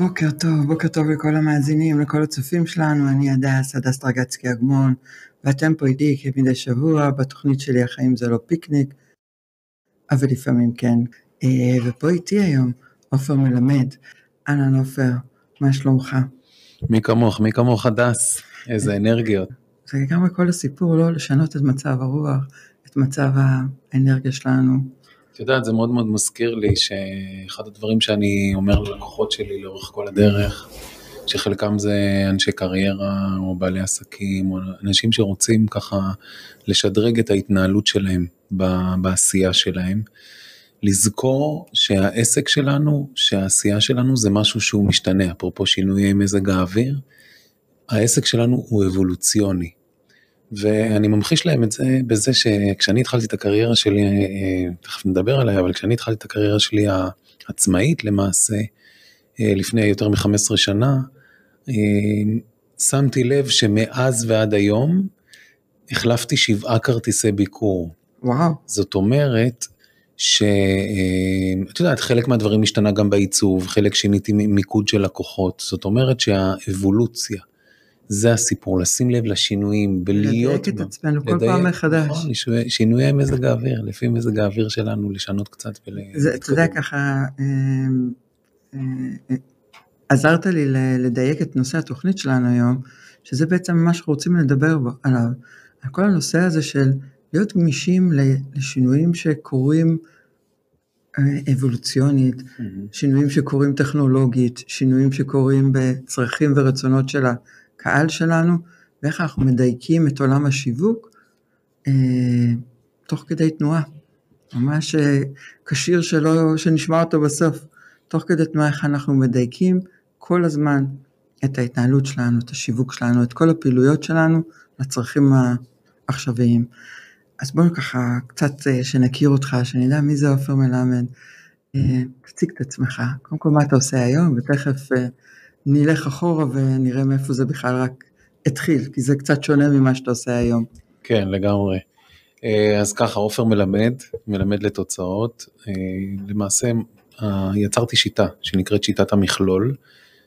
בוקר טוב, בוקר טוב לכל המאזינים, לכל הצופים שלנו, אני הדס, הדס טרגצקי אגמון, ואתם פה איתי כמדי שבוע בתוכנית שלי החיים זה לא פיקניק, אבל לפעמים כן. אה, ופה איתי היום עופר מלמד. אהלן עופר, מה שלומך? מי כמוך, מי כמוך הדס, איזה אנרגיות. זה לגמרי כל הסיפור, לא לשנות את מצב הרוח, את מצב האנרגיה שלנו. את יודעת, זה מאוד מאוד מזכיר לי שאחד הדברים שאני אומר ללקוחות שלי לאורך כל הדרך, שחלקם זה אנשי קריירה או בעלי עסקים, או אנשים שרוצים ככה לשדרג את ההתנהלות שלהם בעשייה שלהם. לזכור שהעסק שלנו, שהעשייה שלנו זה משהו שהוא משתנה, אפרופו שינויי מזג האוויר, העסק שלנו הוא אבולוציוני. ואני ממחיש להם את זה בזה שכשאני התחלתי את הקריירה שלי, אה, תכף נדבר עליה, אבל כשאני התחלתי את הקריירה שלי העצמאית למעשה, אה, לפני יותר מ-15 שנה, אה, שמתי לב שמאז ועד היום החלפתי שבעה כרטיסי ביקור. וואו. זאת אומרת, שאת יודעת, חלק מהדברים השתנה גם בעיצוב, חלק שיניתי מיקוד של לקוחות, זאת אומרת שהאבולוציה זה הסיפור, לשים לב לשינויים, בלהיות... לדייק את עצמנו כל פעם מחדש. נכון, שינויי מזג האוויר, לפי מזג האוויר שלנו, לשנות קצת. אתה יודע, ככה, אה, אה, אה, עזרת לי לדייק את נושא התוכנית שלנו היום, שזה בעצם מה שאנחנו רוצים לדבר עליו, על כל הנושא הזה של להיות גמישים לשינויים שקורים אבולוציונית, mm-hmm. שינויים שקורים טכנולוגית, שינויים שקורים בצרכים ורצונות של הקהל שלנו, ואיך אנחנו מדייקים את עולם השיווק אה, תוך כדי תנועה. ממש אה, כשיר שלא, שנשמע אותו בסוף. תוך כדי תנועה איך אנחנו מדייקים כל הזמן את ההתנהלות שלנו, את השיווק שלנו, את כל הפעילויות שלנו לצרכים העכשוויים. אז בואו ככה קצת אה, שנכיר אותך, שנדע מי זה עופר מלמד. אה, תציג את עצמך, קודם כל מה אתה עושה היום, ותכף נלך אחורה ונראה מאיפה זה בכלל רק התחיל, כי זה קצת שונה ממה שאתה עושה היום. כן, לגמרי. אה, אז ככה, עופר מלמד, מלמד לתוצאות. אה, למעשה, יצרתי שיטה שנקראת שיטת המכלול,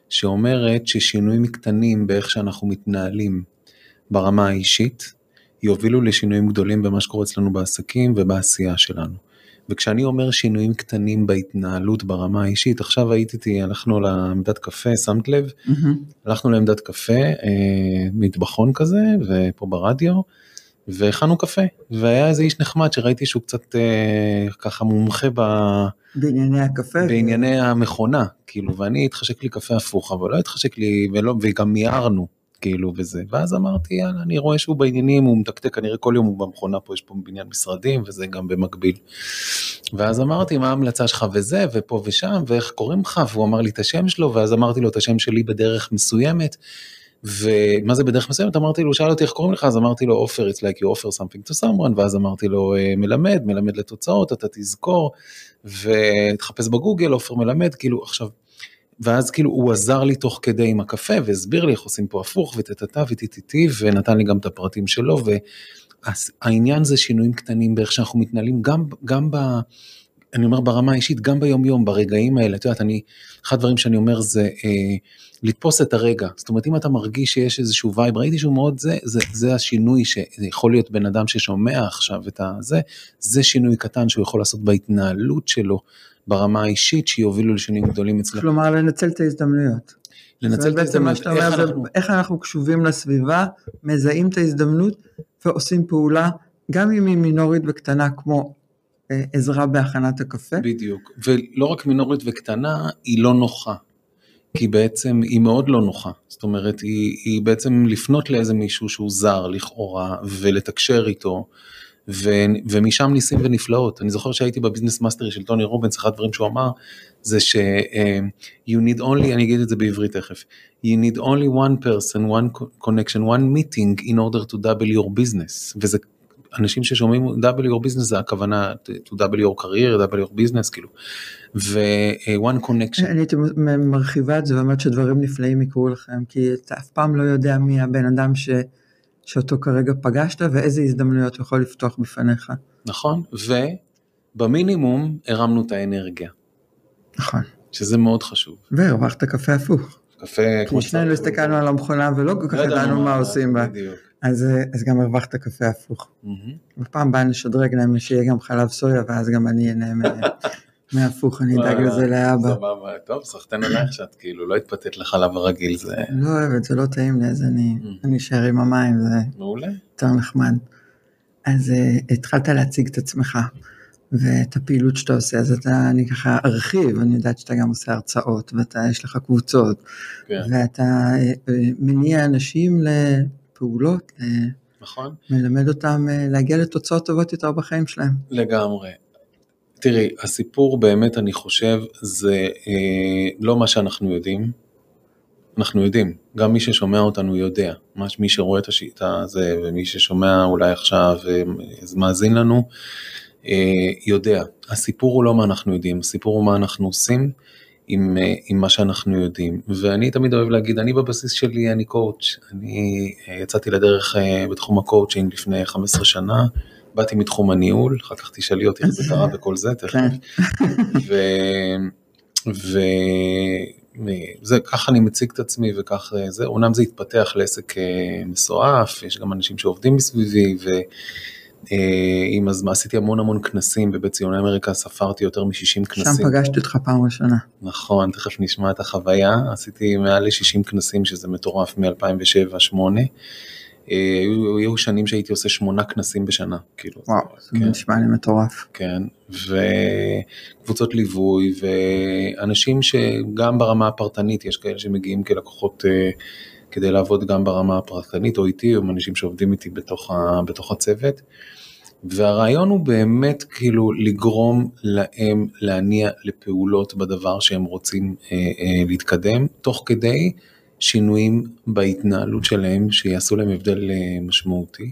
שאומרת ששינויים קטנים באיך שאנחנו מתנהלים ברמה האישית, יובילו לשינויים גדולים במה שקורה אצלנו בעסקים ובעשייה שלנו. וכשאני אומר שינויים קטנים בהתנהלות ברמה האישית, עכשיו הייתי איתי, הלכנו לעמדת קפה, שמת לב? Mm-hmm. הלכנו לעמדת קפה, אה, מטבחון כזה, ופה ברדיו, והכנו קפה, והיה איזה איש נחמד שראיתי שהוא קצת אה, ככה מומחה ב... בענייני הקפה? בענייני. המכונה, כאילו, ואני התחשק לי קפה הפוך, אבל לא התחשק לי, ולא, וגם מיהרנו. כאילו וזה, ואז אמרתי יאללה אני רואה שהוא בעניינים, הוא מתקתק כנראה כל יום הוא במכונה פה, יש פה בניין משרדים וזה גם במקביל. ואז אמרתי מה ההמלצה שלך? וזה ופה ושם ואיך קוראים לך? והוא אמר לי את השם שלו ואז אמרתי לו את השם שלי בדרך מסוימת. ומה זה בדרך מסוימת? אמרתי לו שאל אותי איך קוראים לך? אז אמרתי לו עופר it's like you offer something to someone. ואז אמרתי לו אה, מלמד מלמד לתוצאות אתה תזכור ותחפש בגוגל עופר מלמד. כאילו עכשיו ואז כאילו הוא עזר לי תוך כדי עם הקפה והסביר לי איך עושים פה הפוך וטטטה וטיטיטי ונתן לי גם את הפרטים שלו והעניין זה שינויים קטנים באיך שאנחנו מתנהלים גם, גם ב... אני אומר ברמה האישית, גם ביום יום, ברגעים האלה, את יודעת, אני, אחד הדברים שאני אומר זה אה, לתפוס את הרגע, זאת אומרת אם אתה מרגיש שיש איזשהו וייב, ראיתי שהוא מאוד זה, זה, זה השינוי שיכול להיות בן אדם ששומע עכשיו את הזה, זה שינוי קטן שהוא יכול לעשות בהתנהלות שלו, ברמה האישית שיובילו לשינויים גדולים אצלנו. כלומר לנצל את ההזדמנויות. לנצל את ההזדמנות, איך אנחנו... איך אנחנו קשובים לסביבה, מזהים את ההזדמנות ועושים פעולה, גם אם היא מינורית וקטנה כמו אה, עזרה בהכנת הקפה. בדיוק, ולא רק מינורית וקטנה, היא לא נוחה. כי בעצם היא מאוד לא נוחה, זאת אומרת היא, היא בעצם לפנות לאיזה מישהו שהוא זר לכאורה ולתקשר איתו ו, ומשם ניסים ונפלאות. אני זוכר שהייתי ב business mastery של טוני רובינס, אחד הדברים שהוא אמר זה ש- uh, you need only, אני אגיד את זה בעברית תכף, you need only one person, one connection, one meeting in order to double your business, וזה אנשים ששומעים double your business זה הכוונה to double your career, double your business כאילו, ו-one connection. אני הייתי מרחיבה את זה ואומרת שדברים נפלאים יקרו לכם, כי אתה אף פעם לא יודע מי הבן אדם ש... שאותו כרגע פגשת ואיזה הזדמנויות יכול לפתוח בפניך. נכון, ובמינימום הרמנו את האנרגיה. נכון. שזה מאוד חשוב. והרווחת קפה הפוך. קפה, כי כמו שנינו שצריך. הסתכלנו על המכונה ולא כל כך לא ידענו מה עושים בה. בדיוק. אז אה, אז גם הרווחת קפה הפוך. מהמם. בפעם הבאה נשדרג להם שיהיה גם חלב סויה ואז גם אני אהנה מה- מהפוך, אני אדאג לזה לאבא. סבבה, טוב, סחטיין עלייך שאת כאילו לא התפתית לחלב הרגיל, זה לא אוהבת, זה לא טעים לי, אז אני. אני אשאר עם המים, זה מעולה. יותר נחמד. אז אה, התחלת להציג את עצמך ואת הפעילות שאתה עושה, אז אתה, אני ככה ארחיב, אני יודעת שאתה גם עושה הרצאות, ואתה, יש לך קבוצות, כן, ואתה אה, אה, מניע אנשים לפעולות, אה, נכון? מלמד אותם אה, להגיע לתוצאות טובות יותר בחיים שלהם. לגמרי. תראי, הסיפור באמת, אני חושב, זה אה, לא מה שאנחנו יודעים. אנחנו יודעים, גם מי ששומע אותנו יודע, מי שרואה את השיטה הזה ומי ששומע אולי עכשיו ומאזין לנו, אה, יודע. הסיפור הוא לא מה אנחנו יודעים, הסיפור הוא מה אנחנו עושים עם, אה, עם מה שאנחנו יודעים. ואני תמיד אוהב להגיד, אני בבסיס שלי, אני coach. אני אה, יצאתי לדרך אה, בתחום הקואוצ'ינג לפני 15 שנה, באתי מתחום הניהול, אחר כך תשאלי אותי איך זה קרה וכל זה, תכף. כן. ו... ו... זה ככה אני מציג את עצמי וכך אה, זה, אומנם זה התפתח לעסק אה, מסועף, יש גם אנשים שעובדים מסביבי ועם הזמן עשיתי המון המון כנסים בבית ציוני אמריקה, ספרתי יותר מ-60 שם כנסים. פגשתי אותך פעם ראשונה. נכון, תכף נשמע את החוויה, עשיתי מעל ל-60 כנסים שזה מטורף מ-2007-2008. היו, היו שנים שהייתי עושה שמונה כנסים בשנה, כאילו. וואו, כן. זה נשמע לי מטורף. כן, וקבוצות ליווי, ואנשים שגם ברמה הפרטנית, יש כאלה שמגיעים כלקוחות אה, כדי לעבוד גם ברמה הפרטנית, או איתי, או עם אנשים שעובדים איתי בתוך, ה, בתוך הצוות. והרעיון הוא באמת כאילו לגרום להם להניע לפעולות בדבר שהם רוצים אה, אה, להתקדם, תוך כדי שינויים בהתנהלות שלהם שיעשו להם הבדל אה, משמעותי.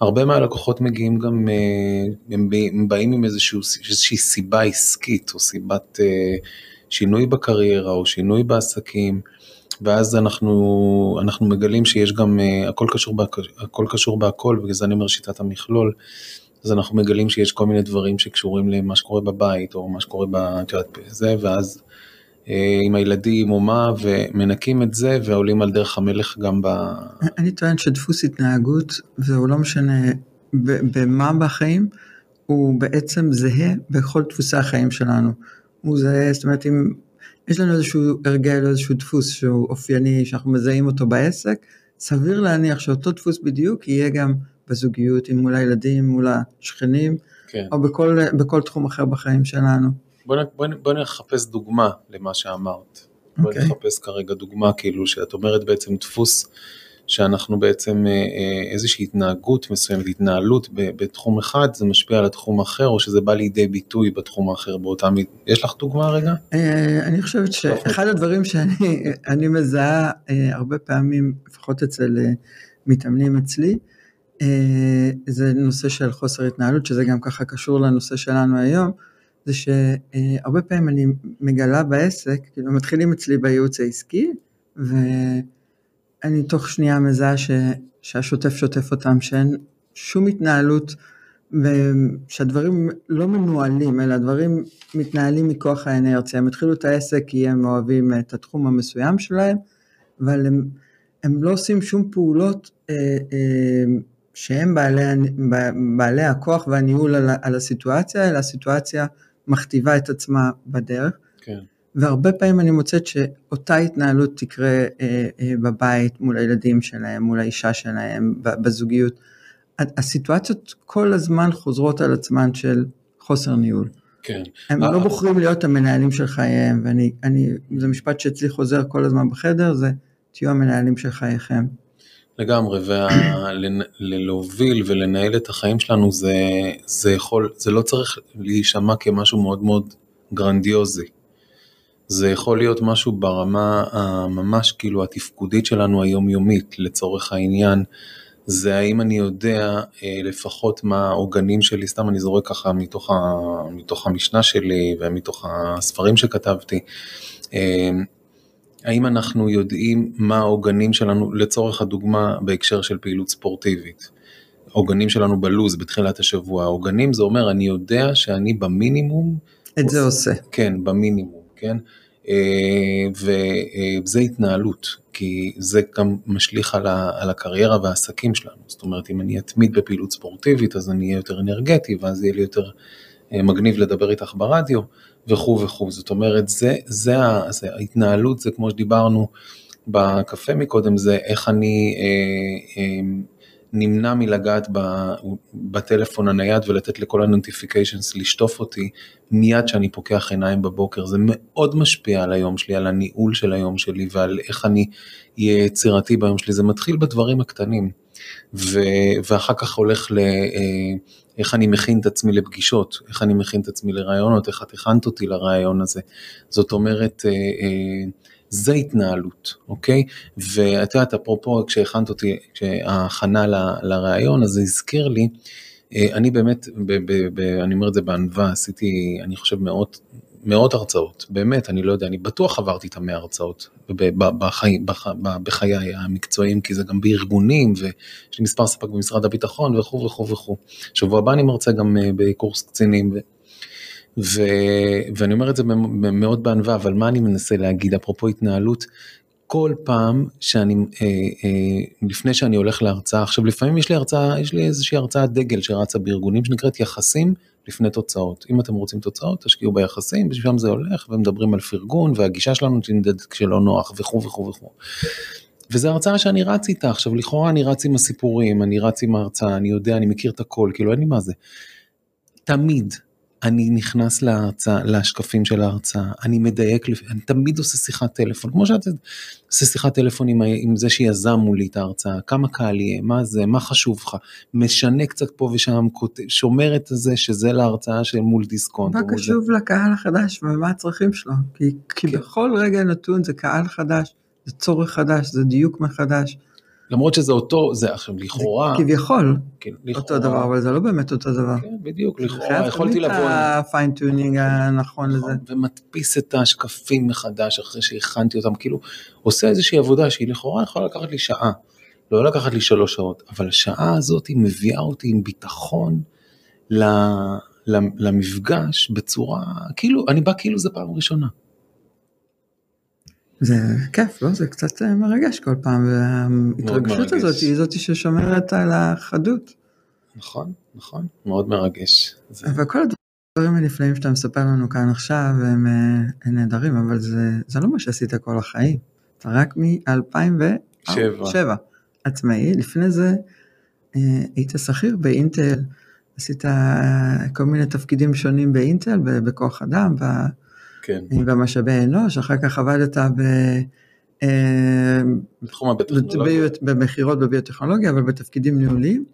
הרבה מהלקוחות מגיעים גם, אה, הם באים עם איזשהו, איזושהי סיבה עסקית או סיבת אה, שינוי בקריירה או שינוי בעסקים, ואז אנחנו, אנחנו מגלים שיש גם, הכל קשור, בהכל, הכל קשור בהכל, בגלל זה אני אומר שיטת המכלול, אז אנחנו מגלים שיש כל מיני דברים שקשורים למה שקורה בבית או מה שקורה ב- בזה, ואז עם הילדים או מה, ומנקים את זה ועולים על דרך המלך גם ב... אני טוען שדפוס התנהגות, והוא לא משנה במה בחיים, הוא בעצם זהה בכל דפוסי החיים שלנו. הוא זהה, זאת אומרת, אם יש לנו איזשהו הרגל איזשהו דפוס שהוא אופייני, שאנחנו מזהים אותו בעסק, סביר להניח שאותו דפוס בדיוק יהיה גם בזוגיות, עם מול הילדים, מול השכנים, כן. או בכל, בכל תחום אחר בחיים שלנו. בוא, בוא, בוא נחפש דוגמה למה שאמרת. בוא אוקיי. נחפש כרגע דוגמה, כאילו שאת אומרת בעצם דפוס שאנחנו בעצם אה, אה, איזושהי התנהגות מסוימת, התנהלות בתחום אחד, זה משפיע על התחום האחר, או שזה בא לידי ביטוי בתחום האחר באותה מידה. יש לך דוגמה רגע? אה, אני חושבת שאחד הדברים שאני אני מזהה הרבה פעמים, לפחות אצל מתאמנים אצלי, זה נושא של חוסר התנהלות, שזה גם ככה קשור לנושא שלנו היום, זה שהרבה פעמים אני מגלה בעסק, כאילו מתחילים אצלי בייעוץ העסקי, ואני תוך שנייה מזהה ש, שהשוטף שוטף אותם, שאין שום התנהלות, ושהדברים לא מנוהלים, אלא הדברים מתנהלים מכוח האנרציה. הם התחילו את העסק כי הם אוהבים את התחום המסוים שלהם, אבל הם, הם לא עושים שום פעולות אה, אה, שהם בעלי, בעלי הכוח והניהול על, על הסיטואציה, אלא הסיטואציה מכתיבה את עצמה בדרך. כן. והרבה פעמים אני מוצאת שאותה התנהלות תקרה אה, אה, בבית, מול הילדים שלהם, מול האישה שלהם, בזוגיות. הסיטואציות כל הזמן חוזרות על עצמן של חוסר ניהול. כן. הם אה, לא אה. בוחרים להיות המנהלים של חייהם, ואני, אני, זה משפט שאצלי חוזר כל הזמן בחדר, זה תהיו המנהלים של חייכם. לגמרי, ולהוביל ולנהל את החיים שלנו זה, זה יכול, זה לא צריך להישמע כמשהו מאוד מאוד גרנדיוזי. זה יכול להיות משהו ברמה הממש כאילו התפקודית שלנו היומיומית לצורך העניין. זה האם אני יודע אה, לפחות מה העוגנים שלי, סתם אני זורק ככה מתוך, ה, מתוך המשנה שלי ומתוך הספרים שכתבתי. אה, האם אנחנו יודעים מה העוגנים שלנו, לצורך הדוגמה בהקשר של פעילות ספורטיבית, העוגנים שלנו בלוז בתחילת השבוע, העוגנים זה אומר אני יודע שאני במינימום, את זה עושה. כן, במינימום, כן, אה, וזה התנהלות, כי זה גם משליך על, ה, על הקריירה והעסקים שלנו. זאת אומרת, אם אני אתמיד בפעילות ספורטיבית, אז אני אהיה יותר אנרגטי, ואז יהיה לי יותר אה, מגניב לדבר איתך ברדיו, וכו' וכו'. זאת אומרת, זה, זה, זה ההתנהלות, זה כמו שדיברנו בקפה מקודם, זה איך אני אה, אה, נמנע מלגעת בטלפון הנייד ולתת לכל ה notifications לשטוף אותי מיד שאני פוקח עיניים בבוקר. זה מאוד משפיע על היום שלי, על הניהול של היום שלי ועל איך אני אהיה יצירתי ביום שלי. זה מתחיל בדברים הקטנים. ו, ואחר כך הולך ל... אה, איך אני מכין את עצמי לפגישות, איך אני מכין את עצמי לרעיונות, איך את הכנת אותי לרעיון הזה. זאת אומרת, אה, אה, זה התנהלות, אוקיי? ואת יודעת, אפרופו, כשהכנת אותי, כשההכנה לראיון, אז זה הזכיר לי, אה, אני באמת, ב, ב, ב, אני אומר את זה בענווה, עשיתי, אני חושב, מאות, מאות הרצאות, באמת, אני לא יודע, אני בטוח עברתי את המאה הרצאות בחי, בח, בחיי המקצועיים, כי זה גם בארגונים, ויש לי מספר ספק במשרד הביטחון וכו' וכו' וכו'. שבוע הבא אני מרצה גם אה, בקורס קצינים. ו, ואני אומר את זה מאוד בענווה, אבל מה אני מנסה להגיד, אפרופו התנהלות, כל פעם שאני, אה, אה, לפני שאני הולך להרצאה, עכשיו לפעמים יש לי הרצאה, יש לי איזושהי הרצאת דגל שרצה בארגונים שנקראת יחסים לפני תוצאות. אם אתם רוצים תוצאות, תשקיעו ביחסים, בשבילם זה הולך, ומדברים על פרגון, והגישה שלנו תנדד כשלא נוח, וכו' וכו' וכו'. וזו הרצאה שאני רץ איתה, עכשיו לכאורה אני רץ עם הסיפורים, אני רץ עם ההרצאה, אני יודע, אני מכיר את הכל, כאילו אין לי מה זה. תמיד, אני נכנס להרצאה, לשקפים של ההרצאה, אני מדייק, אני תמיד עושה שיחת טלפון, כמו שאת עושה שיחת טלפון עם, עם זה שיזם מולי את ההרצאה, כמה קהל יהיה, מה זה, מה חשוב לך, משנה קצת פה ושם, שומר את זה שזה להרצאה של מול דיסקונט. מה קשוב זה... לקהל החדש ומה הצרכים שלו, כי, כי כן. בכל רגע נתון זה קהל חדש, זה צורך חדש, זה דיוק מחדש. למרות שזה אותו, זה עכשיו לכאורה... כביכול, כן, לכאורה, אותו דבר, אבל זה לא באמת אותו דבר. כן, בדיוק, לכאורה, יכולתי לבוא... חייב את ה fine tuning הנכון לזה. נכון, ומדפיס את השקפים מחדש אחרי שהכנתי אותם, כאילו, עושה איזושהי עבודה שהיא לכאורה יכולה לקחת לי שעה, לא לקחת לי שלוש שעות, אבל השעה הזאת היא מביאה אותי עם ביטחון למפגש בצורה, כאילו, אני בא כאילו זה פעם ראשונה. זה כיף, לא? זה קצת אה, מרגש כל פעם, וההתרגשות הזאת היא זאת ששומרת על החדות. נכון, נכון, מאוד מרגש. זה... אבל כל הדברים הנפלאים שאתה מספר לנו כאן עכשיו הם, אה, הם נהדרים, אבל זה, זה לא מה שעשית כל החיים. אתה רק מ-2007 עצמאי, לפני זה אה, היית שכיר באינטל, עשית כל מיני תפקידים שונים באינטל, בכוח אדם, כן. במשאבי אנוש, אחר כך עבדת ב... אה, בתחום הביוטכנולוגיה. במכירות בביוטכנולוגיה, אבל בתפקידים ניהוליים.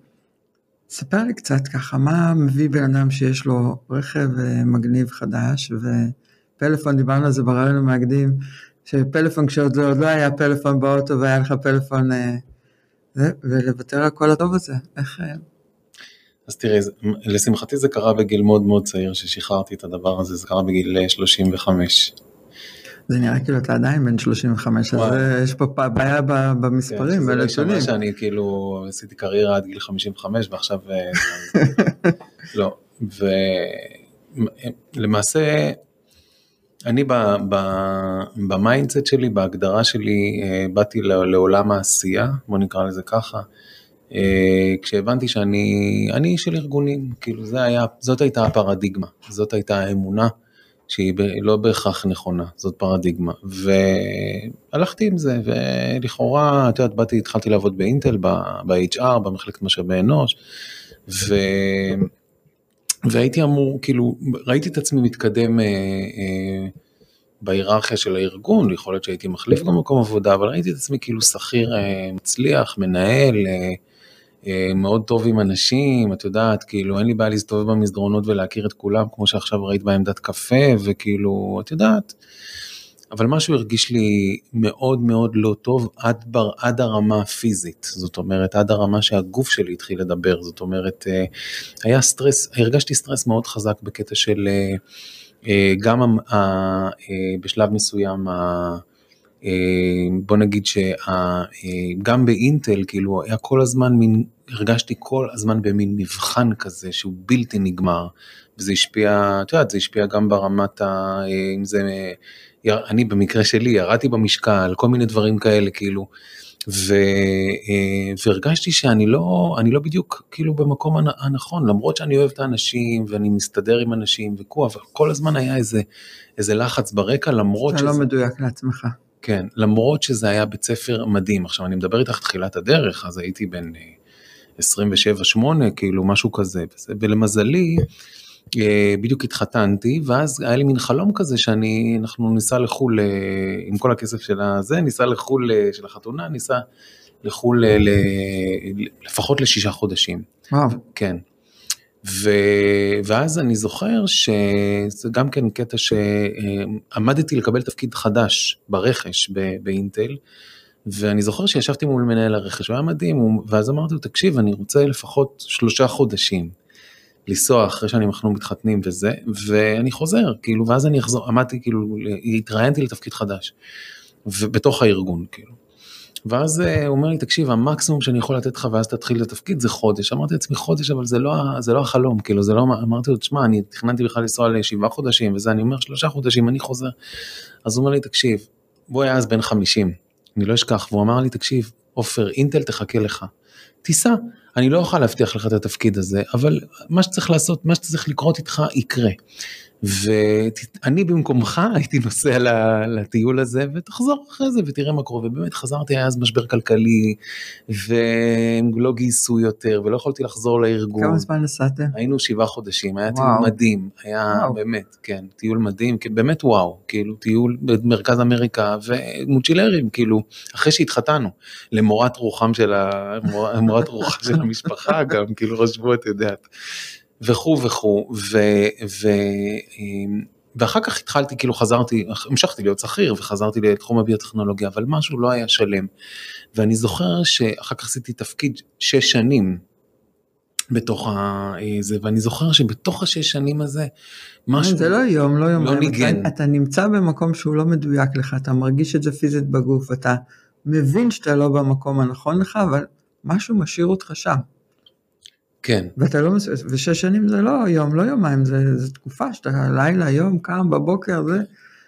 ספר לי קצת ככה, מה מביא בן אדם שיש לו רכב אה, מגניב חדש, ופלאפון, דיברנו על זה ברעיון המאגדים, שפלאפון כשעוד לא, לא היה פלאפון באוטו והיה לך פלאפון, אה, ולוותר על כל הטוב הזה, איך... אז תראי, לשמחתי זה קרה בגיל מאוד מאוד צעיר ששחררתי את הדבר הזה, זה קרה בגיל 35. אה, זה נראה כאילו אתה עדיין בן 35, אז אה, יש פה בעיה במספרים, בנתונים. כן, שאני כאילו עשיתי קריירה עד גיל 55 ועכשיו אה, לא. ולמעשה אני ב mindset שלי, בהגדרה שלי, באתי לעולם העשייה, בוא נקרא לזה ככה. אה, כשהבנתי שאני אני של ארגונים, כאילו זה היה, זאת הייתה הפרדיגמה, זאת הייתה האמונה שהיא לא בהכרח נכונה, זאת פרדיגמה. והלכתי עם זה, ולכאורה, את יודעת, באתי, התחלתי לעבוד באינטל, ב-HR, במחלקת משאבי אנוש, ו... והייתי אמור, כאילו, ראיתי את עצמי מתקדם אה, אה, בהיררכיה של הארגון, יכול להיות שהייתי מחליף במקום עבודה, אבל ראיתי את עצמי כאילו שכיר אה, מצליח, מנהל, אה, מאוד טוב עם אנשים, את יודעת, כאילו אין לי בעיה להסתובב במסדרונות ולהכיר את כולם, כמו שעכשיו ראית בעמדת קפה, וכאילו, את יודעת. אבל משהו הרגיש לי מאוד מאוד לא טוב עד, בר, עד הרמה הפיזית, זאת אומרת, עד הרמה שהגוף שלי התחיל לדבר, זאת אומרת, אה, היה סטרס, הרגשתי סטרס מאוד חזק בקטע של אה, גם בשלב מסוים, אה, בוא נגיד שגם אה, באינטל כאילו היה כל הזמן מין הרגשתי כל הזמן במין מבחן כזה שהוא בלתי נגמר וזה השפיע את יודעת זה השפיע גם ברמת ה... אה, אם זה אני במקרה שלי ירדתי במשקל, כל מיני דברים כאלה כאילו. ו, אה, והרגשתי שאני לא, אני לא בדיוק כאילו במקום הנ- הנכון, למרות שאני אוהב את האנשים ואני מסתדר עם אנשים וכו', אבל כל הזמן היה איזה, איזה לחץ ברקע, למרות אתה שזה... לא מדויק לעצמך. כן, למרות שזה היה בית ספר מדהים. עכשיו, אני מדבר איתך תחילת הדרך, אז הייתי בן אה, 27-8, כאילו, משהו כזה. ולמזלי, אה, בדיוק התחתנתי, ואז היה לי מין חלום כזה שאני, אנחנו ניסע לחו"ל, אה, עם כל הכסף של הזה, ניסע לחו"ל אה, של החתונה, ניסע לחו"ל אה, ל- לפחות לשישה חודשים. וואו, כן. ו... ואז אני זוכר שזה גם כן קטע שעמדתי לקבל תפקיד חדש ברכש ב... באינטל, ואני זוכר שישבתי מול מנהל הרכש, הוא היה מדהים, ואז אמרתי לו, תקשיב, אני רוצה לפחות שלושה חודשים לנסוע אחרי שאנחנו מתחתנים וזה, ואני חוזר, כאילו, ואז אני אחזור, עמדתי, כאילו, התראיינתי לתפקיד חדש, ובתוך הארגון, כאילו. ואז אה, הוא אומר לי, תקשיב, המקסימום שאני יכול לתת לך ואז תתחיל את התפקיד זה חודש. אמרתי לעצמי, חודש, אבל זה לא, זה לא החלום, כאילו, זה לא, אמרתי לו, תשמע, אני תכננתי בכלל לנסוע לשבעה חודשים, וזה, אני אומר, שלושה חודשים, אני חוזר. אז הוא אומר לי, תקשיב, הוא היה אז בן 50, אני לא אשכח, והוא אמר לי, תקשיב, עופר, אינטל תחכה לך. תיסע, אני לא אוכל להבטיח לך את התפקיד הזה, אבל מה שצריך לעשות, מה שצריך לקרות איתך, יקרה. ואני במקומך הייתי נוסע לטיול הזה ותחזור אחרי זה ותראה מה קורה ובאמת חזרתי היה אז משבר כלכלי והם לא גייסו יותר ולא יכולתי לחזור לארגון. כמה זמן נסעתם? היינו שבעה חודשים היה טיול וואו. מדהים היה וואו. באמת כן טיול מדהים באמת וואו כאילו טיול במרכז אמריקה ומוצ'ילרים כאילו אחרי שהתחתנו למורת רוחם של ה... מורת רוחה של המשפחה גם כאילו חשבו את יודעת. וכו' וכו' ו... ו... ואחר כך התחלתי כאילו חזרתי המשכתי להיות שכיר וחזרתי לתחום הביוטכנולוגיה אבל משהו לא היה שלם. ואני זוכר שאחר כך עשיתי תפקיד שש שנים בתוך ה... זה ואני זוכר שבתוך השש שנים הזה משהו זה לא יום, לא יום. לא ניגן. אתה, אתה נמצא במקום שהוא לא מדויק לך, אתה מרגיש את זה פיזית בגוף, אתה מבין שאתה לא במקום הנכון לך, אבל משהו משאיר אותך שם. כן ואתה לא, ושש שנים זה לא יום, לא יומיים, זה, זה תקופה שאתה לילה, יום, קם בבוקר, זה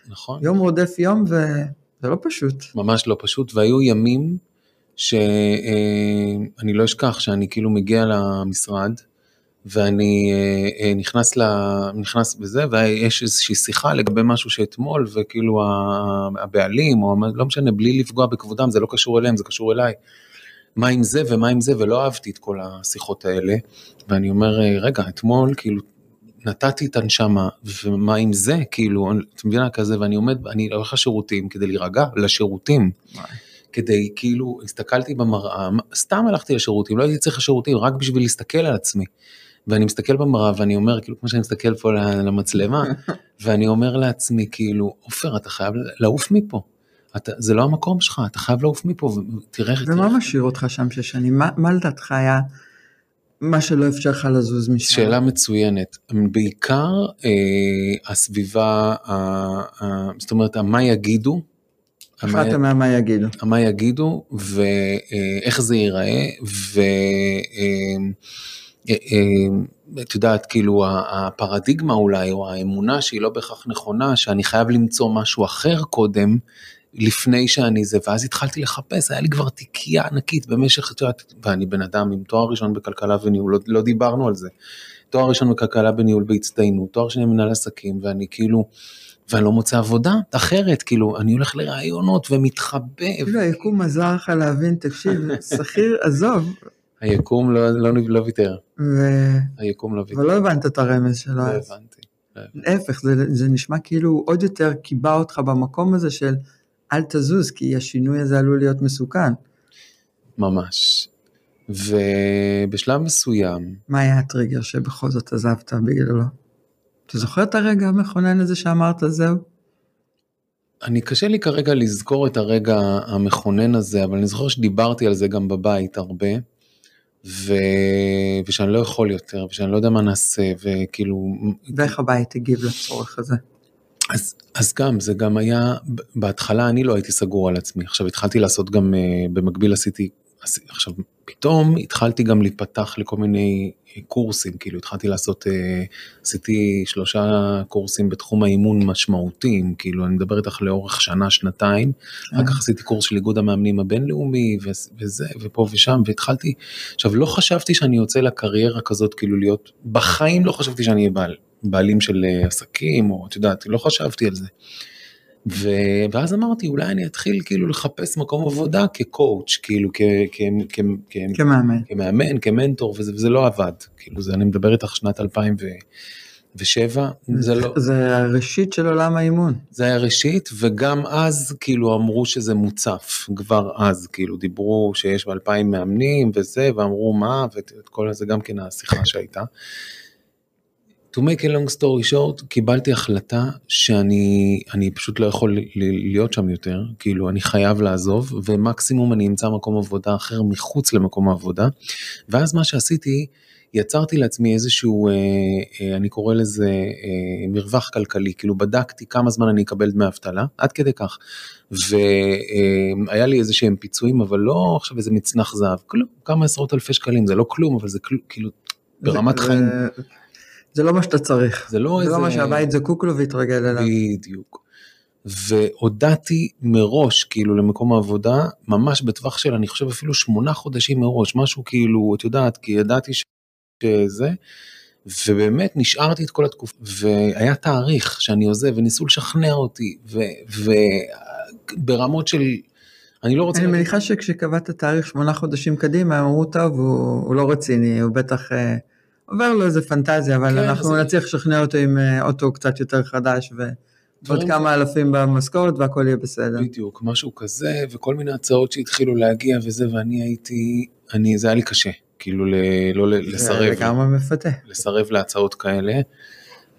נכון יום רודף יום, וזה לא פשוט. ממש לא פשוט והיו ימים שאני לא אשכח שאני כאילו מגיע למשרד ואני אה, אה, נכנס ל... נכנס בזה ויש איזושהי שיחה לגבי משהו שאתמול וכאילו הבעלים או לא משנה בלי לפגוע בכבודם זה לא קשור אליהם זה קשור אליי. מה עם זה ומה עם זה ולא אהבתי את כל השיחות האלה. ואני אומר אה, רגע אתמול כאילו נתתי את הנשמה ומה עם זה? כאילו את מבינה? כזה ואני עומד אני הולך לשירותים כדי להירגע לשירותים. כדי כאילו הסתכלתי במראה סתם הלכתי לשירותים לא הייתי צריך לשירותים רק בשביל להסתכל על עצמי. ואני מסתכל במראה ואני אומר כאילו כמו שאני מסתכל פה למצלמה ואני אומר לעצמי כאילו עופר אתה חייב לעוף מפה. אתה, זה לא המקום שלך אתה חייב לעוף מפה ותראה ומה משאיר אותך שם שש שנים? מה, מה לדעתך היה מה שלא אפשר לך לזוז משם? שאלה מצוינת בעיקר אה, הסביבה אה, אה, זאת אומרת מה יגידו. החלטת מה יגידו. מה יגידו ואיך זה ייראה ואת יודעת כאילו הפרדיגמה אולי או האמונה שהיא לא בהכרח נכונה שאני חייב למצוא משהו אחר קודם לפני שאני זה ואז התחלתי לחפש היה לי כבר תיקייה ענקית במשך את יודעת ואני בן אדם עם תואר ראשון בכלכלה וניהול לא, לא דיברנו על זה. תואר ראשון בכלכלה בניהול בהצטיינות תואר שני במנהל עסקים ואני כאילו ואני לא מוצא עבודה אחרת כאילו אני הולך לראיונות ומתחבא. כאילו היקום עזר לך להבין, תקשיב, שכיר, עזוב, היקום לא, לא, לא ויתר, ו... היקום לא ויתר. אבל לא הבנת את הרמז שלו לא. לא הבנתי. להפך, זה, זה נשמע כאילו עוד יותר קיבע אותך במקום הזה של אל תזוז, כי השינוי הזה עלול להיות מסוכן. ממש. ובשלב מסוים, מה היה הטריגר שבכל זאת עזבת בגללו? אתה זוכר את הרגע המכונן הזה שאמרת זהו? אני קשה לי כרגע לזכור את הרגע המכונן הזה, אבל אני זוכר שדיברתי על זה גם בבית הרבה, ו... ושאני לא יכול יותר, ושאני לא יודע מה נעשה, וכאילו, ואיך הבית הגיב לצורך הזה? אז, אז גם, זה גם היה, בהתחלה אני לא הייתי סגור על עצמי, עכשיו התחלתי לעשות גם, אה, במקביל עשיתי עכשיו פתאום התחלתי גם להיפתח לכל מיני קורסים, כאילו התחלתי לעשות, אה, עשיתי שלושה קורסים בתחום האימון משמעותיים, כאילו אני מדבר איתך לאורך שנה, שנתיים, אחר כך עשיתי קורס של איגוד המאמנים הבינלאומי וזה, ופה ושם, והתחלתי, עכשיו לא חשבתי שאני יוצא לקריירה כזאת, כאילו להיות, בחיים לא חשבתי שאני אהיה בעל, בעלים של אה, עסקים, או את יודעת, לא חשבתי על זה. ו... ואז אמרתי אולי אני אתחיל כאילו לחפש מקום עבודה כקואוץ' כאילו כ... כ... כ... כ... כמאמן, כמאמן כמנטור וזה, וזה לא עבד כאילו זה אני מדבר איתך שנת 2007 זה לא זה הראשית של עולם האימון. זה היה ראשית וגם אז כאילו אמרו שזה מוצף כבר אז כאילו דיברו שיש ב-2000 מאמנים וזה ואמרו מה ואת כל זה גם כן השיחה שהייתה. To make a long story short, קיבלתי החלטה שאני אני פשוט לא יכול להיות שם יותר, כאילו אני חייב לעזוב, ומקסימום אני אמצא מקום עבודה אחר מחוץ למקום העבודה, ואז מה שעשיתי, יצרתי לעצמי איזשהו, אה, אה, אני קורא לזה אה, מרווח כלכלי, כאילו בדקתי כמה זמן אני אקבל דמי אבטלה, עד כדי כך. והיה לי איזה שהם פיצויים, אבל לא עכשיו איזה מצנח זהב, כלום, כמה עשרות אלפי שקלים, זה לא כלום, אבל זה כאילו ברמת חיים. זה לא מה שאתה צריך. זה לא זה איזה... לא מה שהבית זקוק לו והתרגל אליו. בדיוק. והודעתי מראש כאילו למקום העבודה ממש בטווח של אני חושב אפילו שמונה חודשים מראש משהו כאילו את יודעת כי ידעתי שזה ובאמת נשארתי את כל התקופה והיה תאריך שאני עוזב וניסו לשכנע אותי וברמות של אני לא רוצה אני מניחה שכשקבעת תאריך שמונה חודשים קדימה, אמרו, טוב, הוא הוא לא רציני, הוא בטח אה, עובר לו איזה פנטזיה, אבל כן, אנחנו זה- נצליח לשכנע אותו עם אה, אוטו קצת יותר חדש, ועוד כמה אלפים במשכורת והכל יהיה בסדר. בדיוק, משהו כזה, וכל מיני הצעות שהתחילו להגיע וזה, ואני הייתי, אני, זה היה לי קשה, כאילו ל, לא ל- זה לסרב, לגמרי מפתה. לסרב להצעות כאלה,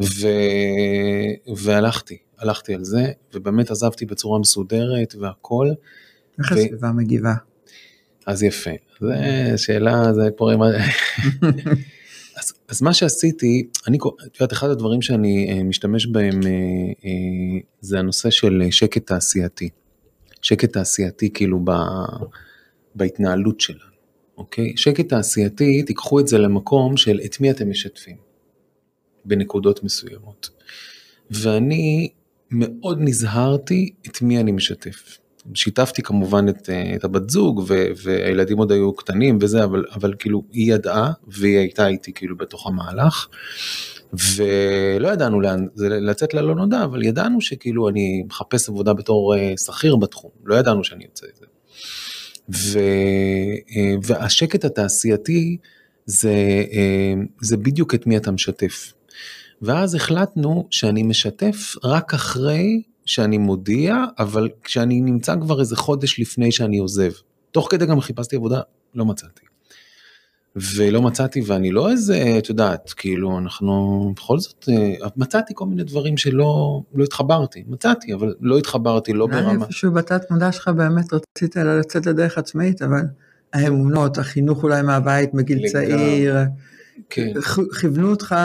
ו, והלכתי, הלכתי על זה, ובאמת עזבתי בצורה מסודרת והכל, איך ו- הסביבה מגיבה? אז יפה, זה שאלה, זה פה, אז, אז מה שעשיתי, אני, את יודעת, אחד הדברים שאני אה, משתמש בהם אה, אה, זה הנושא של שקט תעשייתי. שקט תעשייתי כאילו ב, בהתנהלות שלנו, אוקיי? שקט תעשייתי, תיקחו את זה למקום של את מי אתם משתפים בנקודות מסוימות. ואני מאוד נזהרתי את מי אני משתף. שיתפתי כמובן את, אה, את הבת זוג ו, והילדים עוד היו קטנים וזה אבל אבל כאילו היא ידעה והיא הייתה איתי כאילו בתוך המהלך ולא ידענו לאן זה לצאת ללא נודע אבל ידענו שכאילו אני מחפש עבודה בתור אה, שכיר בתחום לא ידענו שאני יוצא את זה. ו, אה, והשקט התעשייתי זה, זה בדיוק את מי אתה משתף. ואז החלטנו שאני משתף רק אחרי שאני מודיע, אבל כשאני נמצא כבר איזה חודש לפני שאני עוזב. תוך כדי גם חיפשתי עבודה, לא מצאתי. ולא מצאתי ואני לא איזה, את יודעת, כאילו אנחנו בכל זאת, אה, מצאתי כל מיני דברים שלא לא התחברתי, מצאתי, אבל לא התחברתי, לא אולי ברמה. איפשהו בתת מודע שלך באמת רצית לצאת לדרך עצמאית, אבל האמונות, החינוך אולי מהבית מגיל לגמרי. צעיר, כן, כיוונו אותך,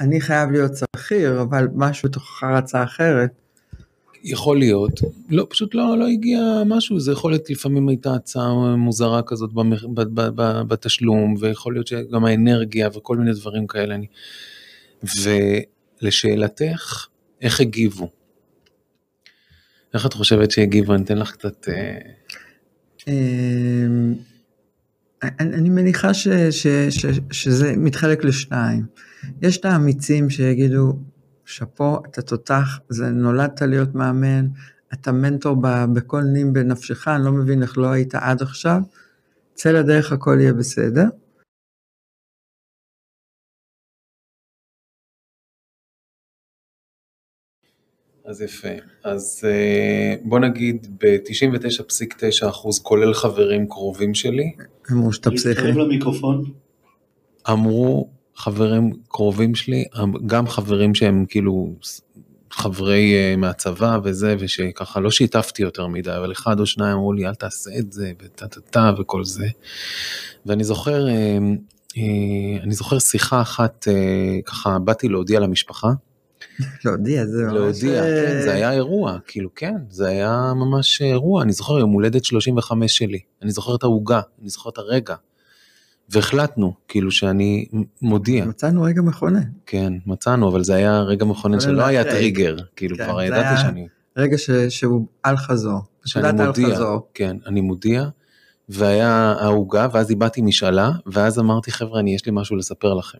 אני חייב להיות שכיר, אבל משהו בתוכך רצה אחרת. יכול להיות, לא, פשוט לא, לא הגיע משהו, זה יכול להיות לפעמים הייתה הצעה מוזרה כזאת במח- ב- ב- ב- בתשלום, ויכול להיות שגם האנרגיה וכל מיני דברים כאלה. אני... ולשאלתך, איך הגיבו? איך את חושבת שהגיבו? אני אתן לך קצת... אה, אמ, אני מניחה שזה מתחלק לשניים. יש את האמיצים שיגידו, שאפו, אתה תותח, זה נולדת להיות מאמן, אתה מנטור ב- בכל נים בנפשך, אני לא מבין איך לא היית עד עכשיו, צא לדרך, הכל יהיה בסדר. אז יפה. אז אה, בוא נגיד ב-99.9 אחוז, כולל חברים קרובים שלי, אמרו שאתה פסיכי. אמרו חברים קרובים שלי, גם חברים שהם כאילו חברי אה, מהצבא וזה, ושככה לא שיתפתי יותר מדי, אבל אחד או שניים אמרו לי אל תעשה את זה, וטה טה טה וכל זה. ואני זוכר, אה, אה, אני זוכר שיחה אחת, ככה באתי להודיע למשפחה, להודיע, זה ממש... להודיע, כן, זה היה אירוע, כאילו כן, זה היה ממש אירוע, אני זוכר יום הולדת 35 שלי, אני זוכר את העוגה, אני זוכר את הרגע, והחלטנו, כאילו שאני מודיע, מצאנו רגע מכונן, כן, מצאנו, אבל זה היה רגע מכונן שלא היה. טריגר, כאילו כן, כבר ידעתי שאני, רגע ש- שהוא על חזור, שאני מודיע, חזור. כן, אני מודיע, והיה העוגה, ואז איבדתי משאלה, ואז אמרתי חבר'ה, אני יש לי משהו לספר לכם.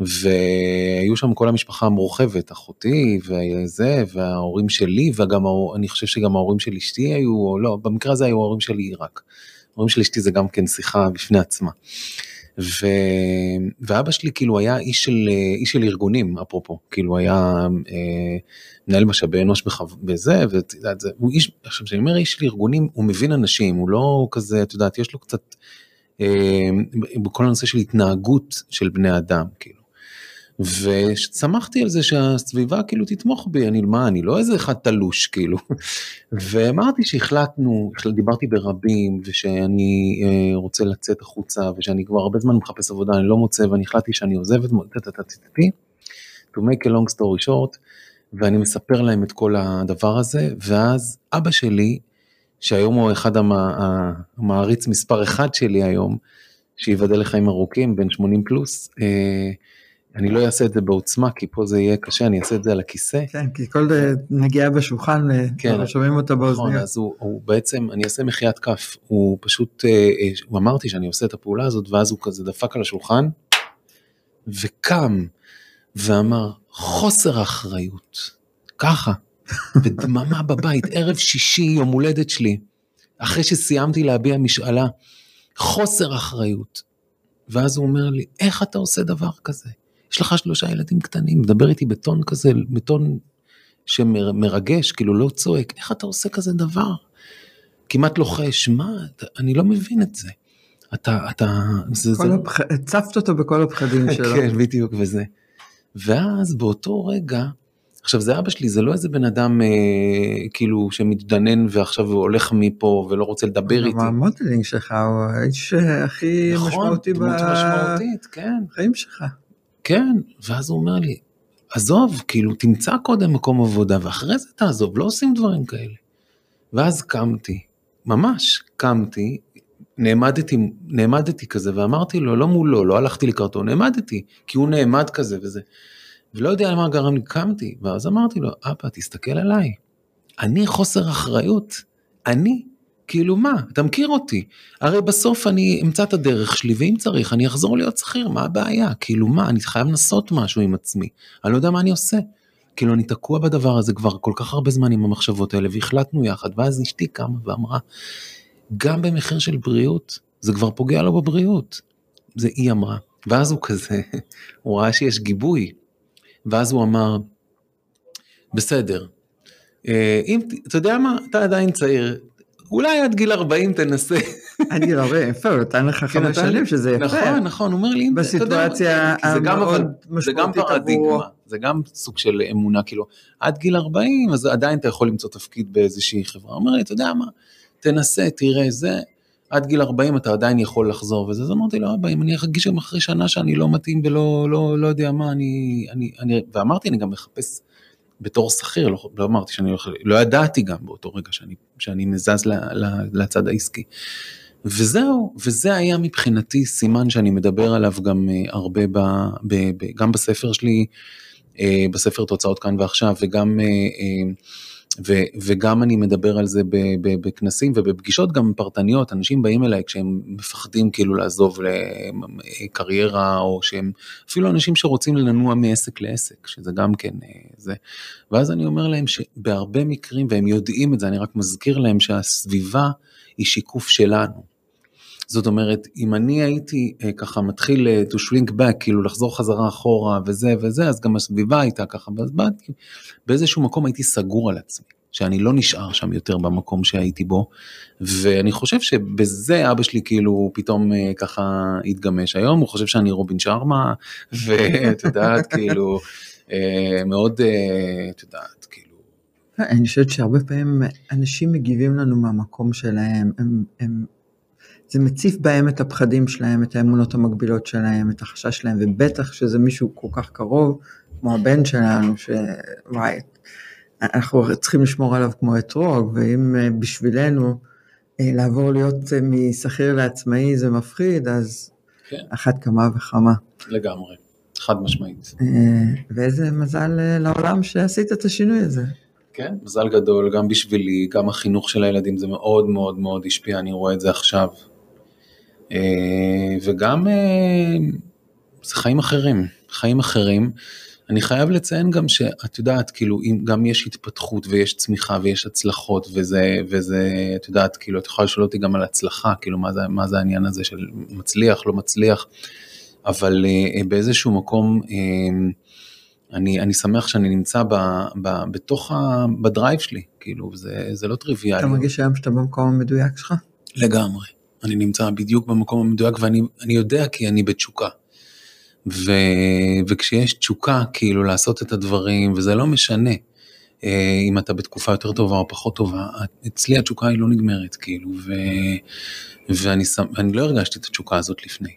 והיו שם כל המשפחה המורחבת, אחותי וזה, וההורים שלי, וגם ההור- אני חושב שגם ההורים של אשתי היו, או לא, במקרה הזה היו ההורים שלי רק. ההורים של אשתי זה גם כן שיחה בפני עצמה. ו... ואבא שלי כאילו היה איש של, איש של ארגונים, אפרופו, כאילו היה אה, מנהל משאבי אנוש בחו... בזה, ואת יודעת, זה, הוא איש, עכשיו כשאני אומר איש של ארגונים, הוא מבין אנשים, הוא לא כזה, את יודעת, יש לו קצת, אה, בכל הנושא של התנהגות של בני אדם, כאילו. ושמחתי על זה שהסביבה כאילו תתמוך בי, אני מה, אני לא איזה אחד תלוש כאילו. ואמרתי שהחלטנו, החל- דיברתי ברבים, ושאני אה, רוצה לצאת החוצה, ושאני כבר הרבה זמן מחפש עבודה, אני לא מוצא, ואני החלטתי שאני עוזב את טטטטטטי, to make a long story short, ואני מספר להם את כל הדבר הזה, ואז אבא שלי, שהיום הוא אחד המ- המעריץ מספר אחד שלי היום, שייבדל לחיים ארוכים, בן 80 פלוס, אה, אני לא אעשה את זה בעוצמה, כי פה זה יהיה קשה, אני אעשה את זה על הכיסא. כן, כי כל נגיעה בשולחן, אה, כן. שומעים אותה נכון, באוזניות. אז הוא, הוא בעצם, אני אעשה מחיית כף, הוא פשוט, אה, אה, הוא אמרתי שאני עושה את הפעולה הזאת, ואז הוא כזה דפק על השולחן, וקם, ואמר, חוסר אחריות, ככה, בדממה בבית, ערב שישי, יום הולדת שלי, אחרי שסיימתי להביע משאלה, חוסר אחריות. ואז הוא אומר לי, איך אתה עושה דבר כזה? יש לך שלושה ילדים קטנים, מדבר איתי בטון כזה, בטון שמרגש, כאילו לא צועק, איך אתה עושה כזה דבר? כמעט לוחש, מה, אני לא מבין את זה. אתה, אתה, זה, זה, הפח- הצפת אותו בכל הפחדים שלו. כן, בדיוק וזה. ואז באותו רגע, עכשיו זה אבא שלי, זה לא איזה בן אדם אה, כאילו שמתדנן ועכשיו הוא הולך מפה ולא רוצה לדבר איתי. המודלינג שלך הוא האיש אה, הכי נכון, משמעותי דמות בחיים משמעותית, כן. שלך. כן, ואז הוא אומר לי, עזוב, כאילו תמצא קודם מקום עבודה ואחרי זה תעזוב, לא עושים דברים כאלה. ואז קמתי, ממש קמתי, נעמדתי, נעמדתי כזה ואמרתי לו, לא מולו, לא הלכתי לקראתו, נעמדתי, כי הוא נעמד כזה וזה. ולא יודע מה גרם לי, קמתי, ואז אמרתי לו, אבא, תסתכל עליי, אני חוסר אחריות, אני, כאילו מה, אתה מכיר אותי, הרי בסוף אני אמצא את הדרך שלי, ואם צריך אני אחזור להיות שכיר, מה הבעיה, כאילו מה, אני חייב לנסות משהו עם עצמי, אני לא יודע מה אני עושה. כאילו אני תקוע בדבר הזה כבר כל כך הרבה זמן עם המחשבות האלה, והחלטנו יחד, ואז אשתי קמה ואמרה, גם במחיר של בריאות, זה כבר פוגע לו בבריאות. זה היא אמרה. ואז הוא כזה, הוא ראה שיש גיבוי, ואז הוא אמר, בסדר, אה, אם, אתה יודע מה, אתה עדיין צעיר, אולי עד גיל 40 תנסה. עד גיל הרבה, יפה, הוא נתן לך כן, חמש שנים שזה יפה. נכון, נכון, הוא אומר לי, בסיטואציה כן, המאוד זה גם משמעותית פרדיגמה, עבורו. זה גם סוג של אמונה, כאילו, עד גיל 40, אז עדיין אתה יכול למצוא תפקיד באיזושהי חברה. הוא אומר לי, אתה יודע מה, תנסה, תראה, זה, עד גיל 40 אתה עדיין יכול לחזור וזה, אז אמרתי לו, אבא, אם אני ארגיש גם אחרי שנה שאני לא מתאים ולא לא, לא יודע מה, אני, אני, אני, ואמרתי, אני גם מחפש בתור שכיר, לא, לא אמרתי שאני הולך, לא ידעתי גם באותו רגע שאני, שאני מזז ל, ל, לצד העסקי. וזהו, וזה היה מבחינתי סימן שאני מדבר עליו גם אה, הרבה, ב, ב, ב, גם בספר שלי, אה, בספר תוצאות כאן ועכשיו, וגם, אה, ו, וגם אני מדבר על זה ב, ב, בכנסים ובפגישות גם פרטניות, אנשים באים אליי כשהם מפחדים כאילו לעזוב לקריירה, או שהם, אפילו אנשים שרוצים לנוע מעסק לעסק, שזה גם כן אה, זה. ואז אני אומר להם שבהרבה מקרים, והם יודעים את זה, אני רק מזכיר להם שהסביבה היא שיקוף שלנו. זאת אומרת, אם אני הייתי אה, ככה מתחיל אה, to shrink back, כאילו לחזור חזרה אחורה וזה וזה, אז גם הסביבה הייתה ככה, ואז באתי, באיזשהו מקום הייתי סגור על עצמי, שאני לא נשאר שם יותר במקום שהייתי בו, ואני חושב שבזה אבא שלי כאילו פתאום אה, ככה התגמש. היום הוא חושב שאני רובין שרמה, ואת יודעת, כאילו, אה, מאוד, אה, את יודעת, כאילו, אני חושבת שהרבה פעמים אנשים מגיבים לנו מהמקום שלהם, הם, הם, זה מציף בהם את הפחדים שלהם, את האמונות המקבילות שלהם, את החשש שלהם, ובטח שזה מישהו כל כך קרוב, כמו הבן שלנו, שוואי, אנחנו צריכים לשמור עליו כמו אתרוג, ואם אה, בשבילנו אה, לעבור להיות אה, משכיר לעצמאי זה מפחיד, אז כן. אחת כמה וכמה. לגמרי, חד משמעית. ואיזה מזל לעולם שעשית את השינוי הזה. כן, מזל גדול גם בשבילי, גם החינוך של הילדים זה מאוד מאוד מאוד השפיע, אני רואה את זה עכשיו. וגם זה חיים אחרים, חיים אחרים. אני חייב לציין גם שאת יודעת, כאילו, אם גם יש התפתחות ויש צמיחה ויש הצלחות וזה, וזה, את יודעת, כאילו, את יכולה לשאול אותי גם על הצלחה, כאילו, מה זה, מה זה העניין הזה של מצליח, לא מצליח, אבל uh, באיזשהו מקום, uh, אני, אני שמח שאני נמצא ב, ב, בתוך, ה, בדרייב שלי, כאילו, זה, זה לא טריוויאלי. אתה מרגיש היום שאתה במקום המדויק שלך? לגמרי. אני נמצא בדיוק במקום המדויק ואני יודע כי אני בתשוקה. ו, וכשיש תשוקה כאילו לעשות את הדברים וזה לא משנה אה, אם אתה בתקופה יותר טובה או פחות טובה, אצלי התשוקה היא לא נגמרת כאילו ו, ואני ואני לא הרגשתי את התשוקה הזאת לפני.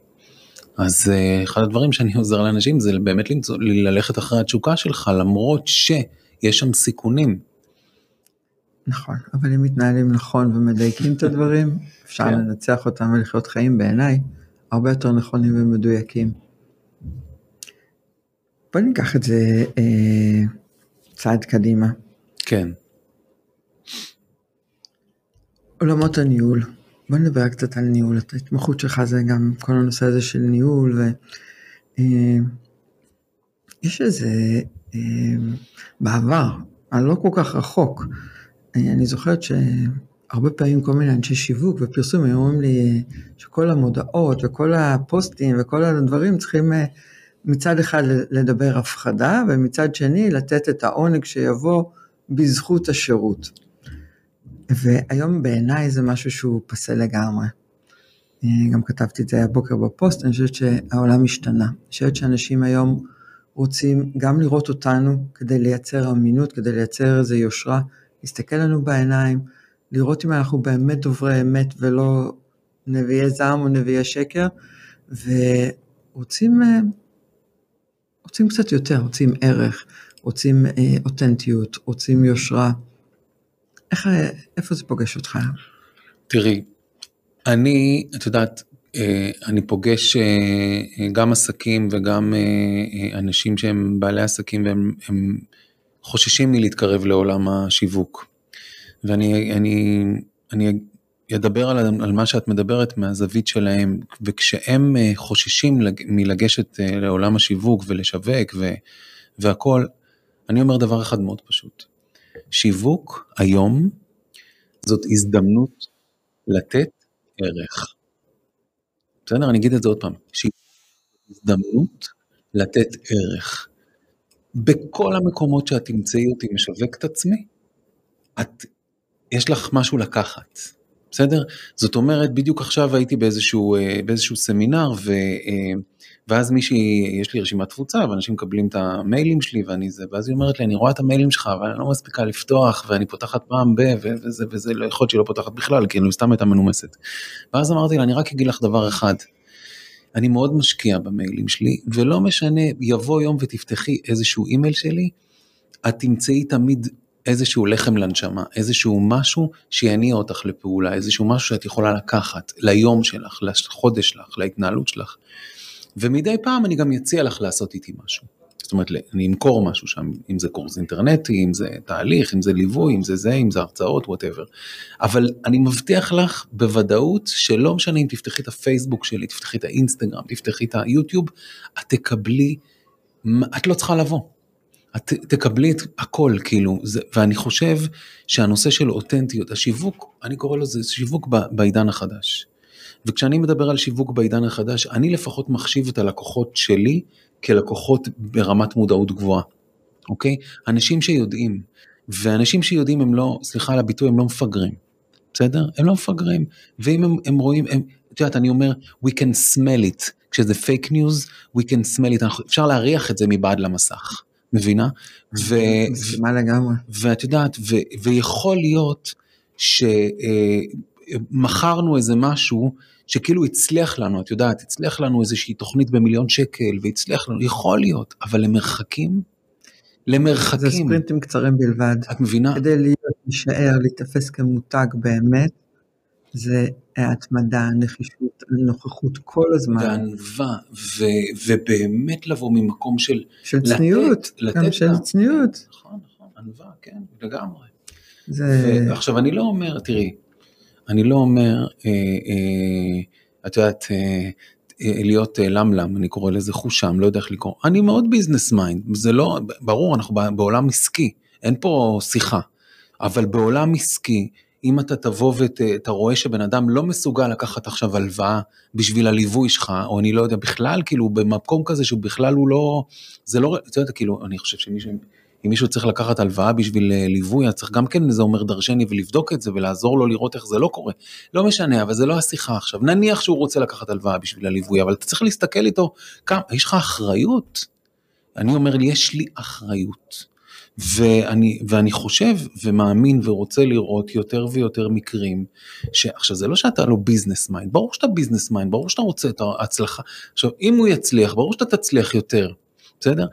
אז אה, אחד הדברים שאני עוזר לאנשים זה באמת למצוא, ללכת אחרי התשוקה שלך למרות שיש שם סיכונים. נכון, אבל אם מתנהלים נכון ומדייקים את הדברים, אפשר כן. לנצח אותם ולחיות חיים בעיניי הרבה יותר נכונים ומדויקים. בוא ניקח את זה אה, צעד קדימה. כן. עולמות הניהול. בוא נדבר קצת על ניהול. ההתמחות שלך זה גם כל הנושא הזה של ניהול. ו, אה, איזה, אה, בעבר, אני לא כל כך רחוק, אה, אני זוכרת שהרבה פעמים כל מיני אנשי שיווק ופרסום היו אומרים לי שכל המודעות וכל הפוסטים וכל הדברים צריכים אה, מצד אחד לדבר הפחדה, ומצד שני לתת את העונג שיבוא בזכות השירות. והיום בעיניי זה משהו שהוא פסה לגמרי. אה, גם כתבתי את זה הבוקר בפוסט, אני חושבת שהעולם השתנה. אני חושבת שאנשים היום רוצים גם לראות אותנו כדי לייצר אמינות, כדי לייצר איזו יושרה, להסתכל לנו בעיניים, לראות אם אנחנו באמת דוברי אמת ולא נביאי זעם או נביאי שקר, ורוצים אה, רוצים קצת יותר, רוצים ערך, רוצים אה, אותנטיות, רוצים יושרה. איך, אה, איפה זה פוגש אותך? תראי, אני, את יודעת, אה, אני פוגש גם עסקים וגם אנשים שהם בעלי עסקים והם הם חוששים מלהתקרב לעולם השיווק. ואני אני, אני ידבר על, על מה שאת מדברת מהזווית שלהם, וכשהם אה, חוששים מלגשת אה, לעולם השיווק ולשווק ו, והכל, אני אומר דבר אחד מאוד פשוט. שיווק היום זאת הזדמנות לתת ערך. בסדר? אני אגיד את זה עוד פעם. שיווק הזדמנות לתת ערך. בכל המקומות שאת תמצאי אותי משווק את עצמי, את, יש לך משהו לקחת. בסדר? זאת אומרת, בדיוק עכשיו הייתי באיזשהו, אה, באיזשהו סמינר, ו, אה, ואז מישהי, יש לי רשימת תפוצה, ואנשים מקבלים את המיילים שלי, ואני זה, ואז היא אומרת לי, אני רואה את המיילים שלך, אבל אני לא מספיקה לפתוח, ואני פותחת פעם ב, וזה, וזה, לא יכול להיות שהיא לא פותחת בכלל, כי אני סתם הייתה מנומסת. ואז אמרתי לה, אני רק אגיד לך דבר אחד, אני מאוד משקיע במיילים שלי, ולא משנה, יבוא יום ותפתחי איזשהו אימייל שלי, את תמצאי תמיד איזשהו לחם לנשמה, איזשהו משהו שיניע אותך לפעולה, איזשהו משהו שאת יכולה לקחת ליום שלך, לחודש שלך, להתנהלות שלך. ומדי פעם אני גם אציע לך לעשות איתי משהו. זאת אומרת, אני אמכור משהו שם, אם זה קורס אינטרנטי, אם זה תהליך, אם זה ליווי, אם זה זה, אם זה הרצאות, whatever. אבל אני מבטיח לך בוודאות שלא משנה אם תפתחי את הפייסבוק שלי, תפתחי את האינסטגרם, תפתחי את היוטיוב, את תקבלי, את לא צריכה לבוא. את תקבלי את הכל כאילו, זה, ואני חושב שהנושא של אותנטיות, השיווק, אני קורא לזה שיווק בעידן החדש. וכשאני מדבר על שיווק בעידן החדש, אני לפחות מחשיב את הלקוחות שלי כלקוחות ברמת מודעות גבוהה, אוקיי? אנשים שיודעים, ואנשים שיודעים הם לא, סליחה על הביטוי, הם לא מפגרים, בסדר? הם לא מפגרים, ואם הם, הם רואים, הם, את יודעת, אני אומר, we can smell it, כשזה fake news, we can smell it, אפשר להריח את זה מבעד למסך. מבינה? ו... מסכימה לגמרי. ואת יודעת, ו... ויכול להיות שמכרנו איזה משהו שכאילו הצליח לנו, את יודעת, הצליח לנו איזושהי תוכנית במיליון שקל והצליח לנו, יכול להיות, אבל למרחקים למרחקים. זה ספרינטים קצרים בלבד. את מבינה? כדי להיות, להישאר, להיתפס כמותג באמת, זה התמדה, נחישות, נוכחות כל הזמן. וענווה, ו, ובאמת לבוא ממקום של... של צניעות, לתת, גם לתת של לה. צניעות. נכון, נכון, ענווה, כן, לגמרי. זה... ועכשיו, אני לא אומר, תראי, אני לא אומר, אה, אה, את יודעת, אה, להיות למלם, אני קורא לזה חושם, לא יודע איך לקרוא. אני מאוד business mind, זה לא, ברור, אנחנו בעולם עסקי, אין פה שיחה, אבל בעולם עסקי, אם אתה תבוא ואתה רואה שבן אדם לא מסוגל לקחת עכשיו הלוואה בשביל הליווי שלך, או אני לא יודע, בכלל, כאילו, במקום כזה שהוא בכלל הוא לא, זה לא, אתה יודע, כאילו, אני חושב שמישהו, אם מישהו צריך לקחת הלוואה בשביל אה, ליווי, אז צריך גם כן, זה אומר דרשני, ולבדוק את זה, ולעזור לו לראות איך זה לא קורה. לא משנה, אבל זה לא השיחה עכשיו. נניח שהוא רוצה לקחת הלוואה בשביל הליווי, אבל אתה צריך להסתכל איתו, כמה, יש לך אחריות? אני אומר יש לי אחריות. ואני, ואני חושב ומאמין ורוצה לראות יותר ויותר מקרים, שעכשיו זה לא שאתה לא business mind, ברור שאתה business mind, ברור שאתה רוצה את ההצלחה. עכשיו, אם הוא יצליח, ברור שאתה תצליח יותר, בסדר?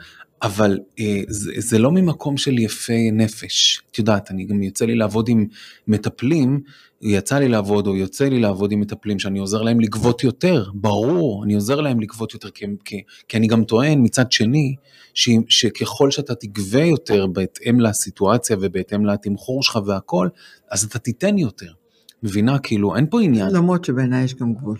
אבל אה, זה, זה לא ממקום של יפי נפש. את יודעת, אני גם יוצא לי לעבוד עם מטפלים, יצא לי לעבוד או יוצא לי לעבוד עם מטפלים שאני עוזר להם לגבות יותר, ברור, אני עוזר להם לגבות יותר, כי, כי, כי אני גם טוען מצד שני, ש, שככל שאתה תגבה יותר בהתאם לסיטואציה ובהתאם לתמחור שלך והכל, אז אתה תיתן יותר. מבינה? כאילו, אין פה עניין. למרות שבעיניי יש גם גבול.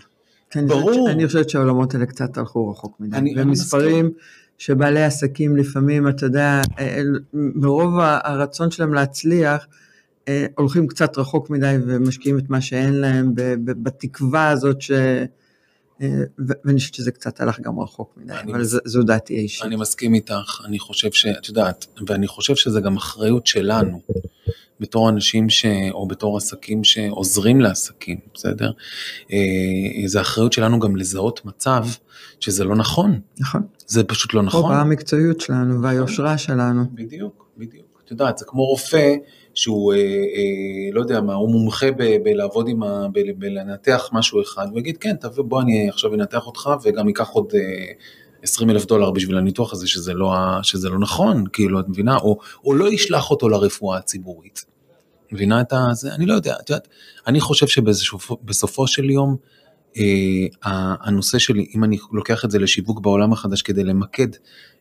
אני ברור. אני חושבת שהעולמות האלה קצת הלכו רחוק מדי. אני- אני ומספרים שבעלי עסקים לפעמים, אתה יודע, אה, מרוב ה- הרצון שלהם להצליח, אה, הולכים קצת רחוק מדי ומשקיעים את מה שאין להם בתקווה הזאת ש... אה, ואני חושבת שזה קצת הלך גם רחוק מדי, אבל מס- זו- דעתי האישית. אני מסכים איתך, אני חושב שאת יודעת, ואני חושב שזה גם אחריות שלנו, בתור אנשים ש... או בתור עסקים שעוזרים לעסקים, בסדר? אה, זה אחריות שלנו גם לזהות מצב שזה לא נכון, נכון. זה פשוט לא פה נכון. באה המקצועיות שלנו והיושרה שלנו. בדיוק, בדיוק. את יודעת, זה כמו רופא שהוא, אה, אה, לא יודע מה, הוא מומחה ב- בלעבוד עם ה... ב- בלנתח משהו אחד, הוא יגיד, כן, תביא, בוא אני עכשיו אנתח אותך וגם ייקח עוד אה, 20 אלף דולר בשביל הניתוח הזה, שזה לא, ה- שזה לא נכון, כאילו, את מבינה? או, או לא ישלח אותו לרפואה הציבורית. מבינה את זה? אני לא יודע, את יודעת, אני חושב שבסופו של יום, אה, ה- הנושא שלי, אם אני לוקח את זה לשיווק בעולם החדש כדי למקד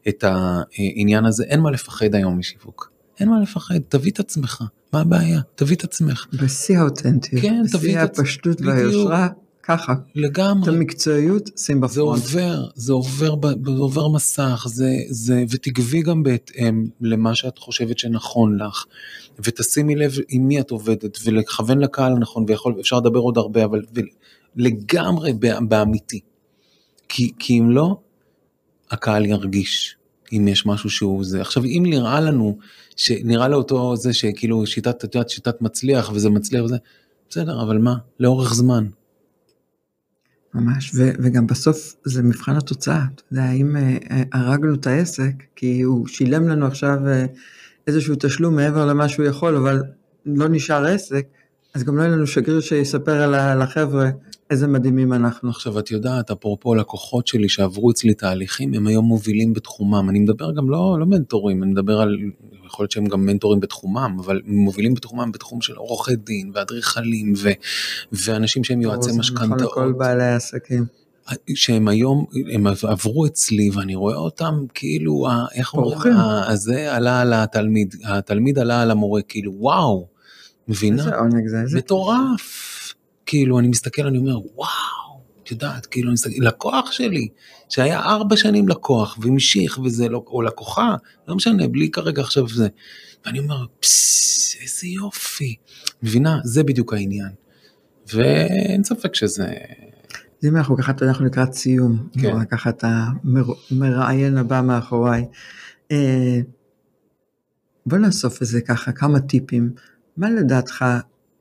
את העניין הזה, אין מה לפחד היום משיווק. אין מה לפחד, תביא את עצמך, מה הבעיה? תביא את עצמך. בשיא האותנטיות, כן, בשיא את הפשטות. והיושרה, ככה. את לגמרי. המקצועיות שים זה בפרונט. עובר, זה עובר, ב- זה עובר מסך, זה, זה, ותגבי גם בהתאם למה שאת חושבת שנכון לך, ותשימי לב עם מי את עובדת, ולכוון לקהל הנכון, ויכול, אפשר לדבר עוד הרבה, אבל לגמרי באמיתי. כי, כי אם לא, הקהל ירגיש אם יש משהו שהוא זה. עכשיו, אם נראה לנו, שנראה לאותו זה שכאילו שיטת, את יודעת, שיטת מצליח, וזה מצליח וזה, בסדר, אבל מה? לאורך זמן. ממש, ו- וגם בסוף זה מבחן התוצאה. אתה יודע, אם אה, אה, הרגנו את העסק, כי הוא שילם לנו עכשיו אה, איזשהו תשלום מעבר למה שהוא יכול, אבל לא נשאר עסק, אז גם לא יהיה לנו שגריר שיספר לחבר'ה איזה מדהימים אנחנו. עכשיו את יודעת, אפרופו לקוחות שלי שעברו אצלי תהליכים, הם היום מובילים בתחומם. אני מדבר גם לא, לא מנטורים, אני מדבר על, יכול להיות שהם גם מנטורים בתחומם, אבל מובילים בתחומם בתחום של עורכי דין ואדריכלים ו, ואנשים שהם יועצי זה נכון לכל משכנתאות. בעלי העסקים. שהם היום, הם עברו אצלי ואני רואה אותם כאילו, איך אומרים, פורחים. ה- הזה עלה על התלמיד, התלמיד עלה על המורה, כאילו וואו, מבינה? איזה עונג זה, איזה... מטורף. כאילו, אני מסתכל, אני אומר, וואו, את יודעת, כאילו, אני מסתכל, לקוח שלי, שהיה ארבע שנים לקוח, והמשיך, וזה לא, או לקוחה, לא משנה, בלי כרגע עכשיו זה. ואני אומר, פססס, איזה יופי. מבינה? זה בדיוק העניין. ואין ספק שזה... אז אם אנחנו ככה, אנחנו לקראת סיום, כן. כן. ככה את המראיין הבא מאחוריי. אה, בוא נאסוף איזה ככה כמה טיפים, מה לדעתך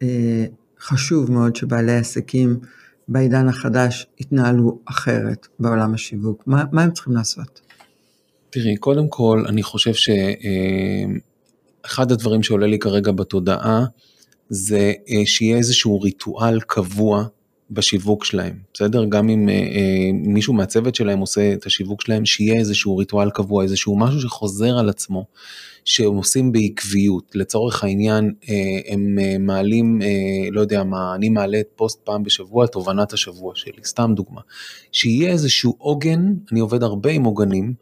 אה, חשוב מאוד שבעלי עסקים בעידן החדש יתנהלו אחרת בעולם השיווק, מה, מה הם צריכים לעשות? תראי, קודם כל, אני חושב שאחד הדברים שעולה לי כרגע בתודעה, זה אה, שיהיה איזשהו ריטואל קבוע בשיווק שלהם, בסדר? גם אם אה, אה, מישהו מהצוות שלהם עושה את השיווק שלהם, שיהיה איזשהו ריטואל קבוע, איזשהו משהו שחוזר על עצמו, שהם עושים בעקביות. לצורך העניין, אה, הם אה, מעלים, אה, לא יודע מה, אני מעלה את פוסט פעם בשבוע, תובנת השבוע שלי, סתם דוגמה. שיהיה איזשהו עוגן, אני עובד הרבה עם עוגנים,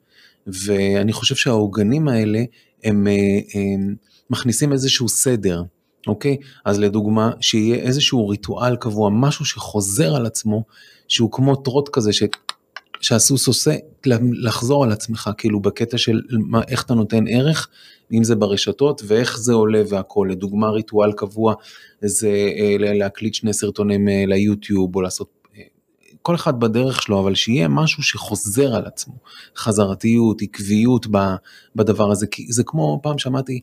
ואני חושב שהעוגנים האלה, הם, אה, הם מכניסים איזשהו סדר. אוקיי? אז לדוגמה, שיהיה איזשהו ריטואל קבוע, משהו שחוזר על עצמו, שהוא כמו טרוט כזה, ש... שהסוס עושה, לחזור על עצמך, כאילו בקטע של מה, איך אתה נותן ערך, אם זה ברשתות, ואיך זה עולה והכל. לדוגמה, ריטואל קבוע, זה אה, להקליט שני סרטונים אה, ליוטיוב, או לעשות אה, כל אחד בדרך שלו, אבל שיהיה משהו שחוזר על עצמו, חזרתיות, עקביות בדבר הזה, כי זה כמו, פעם שמעתי,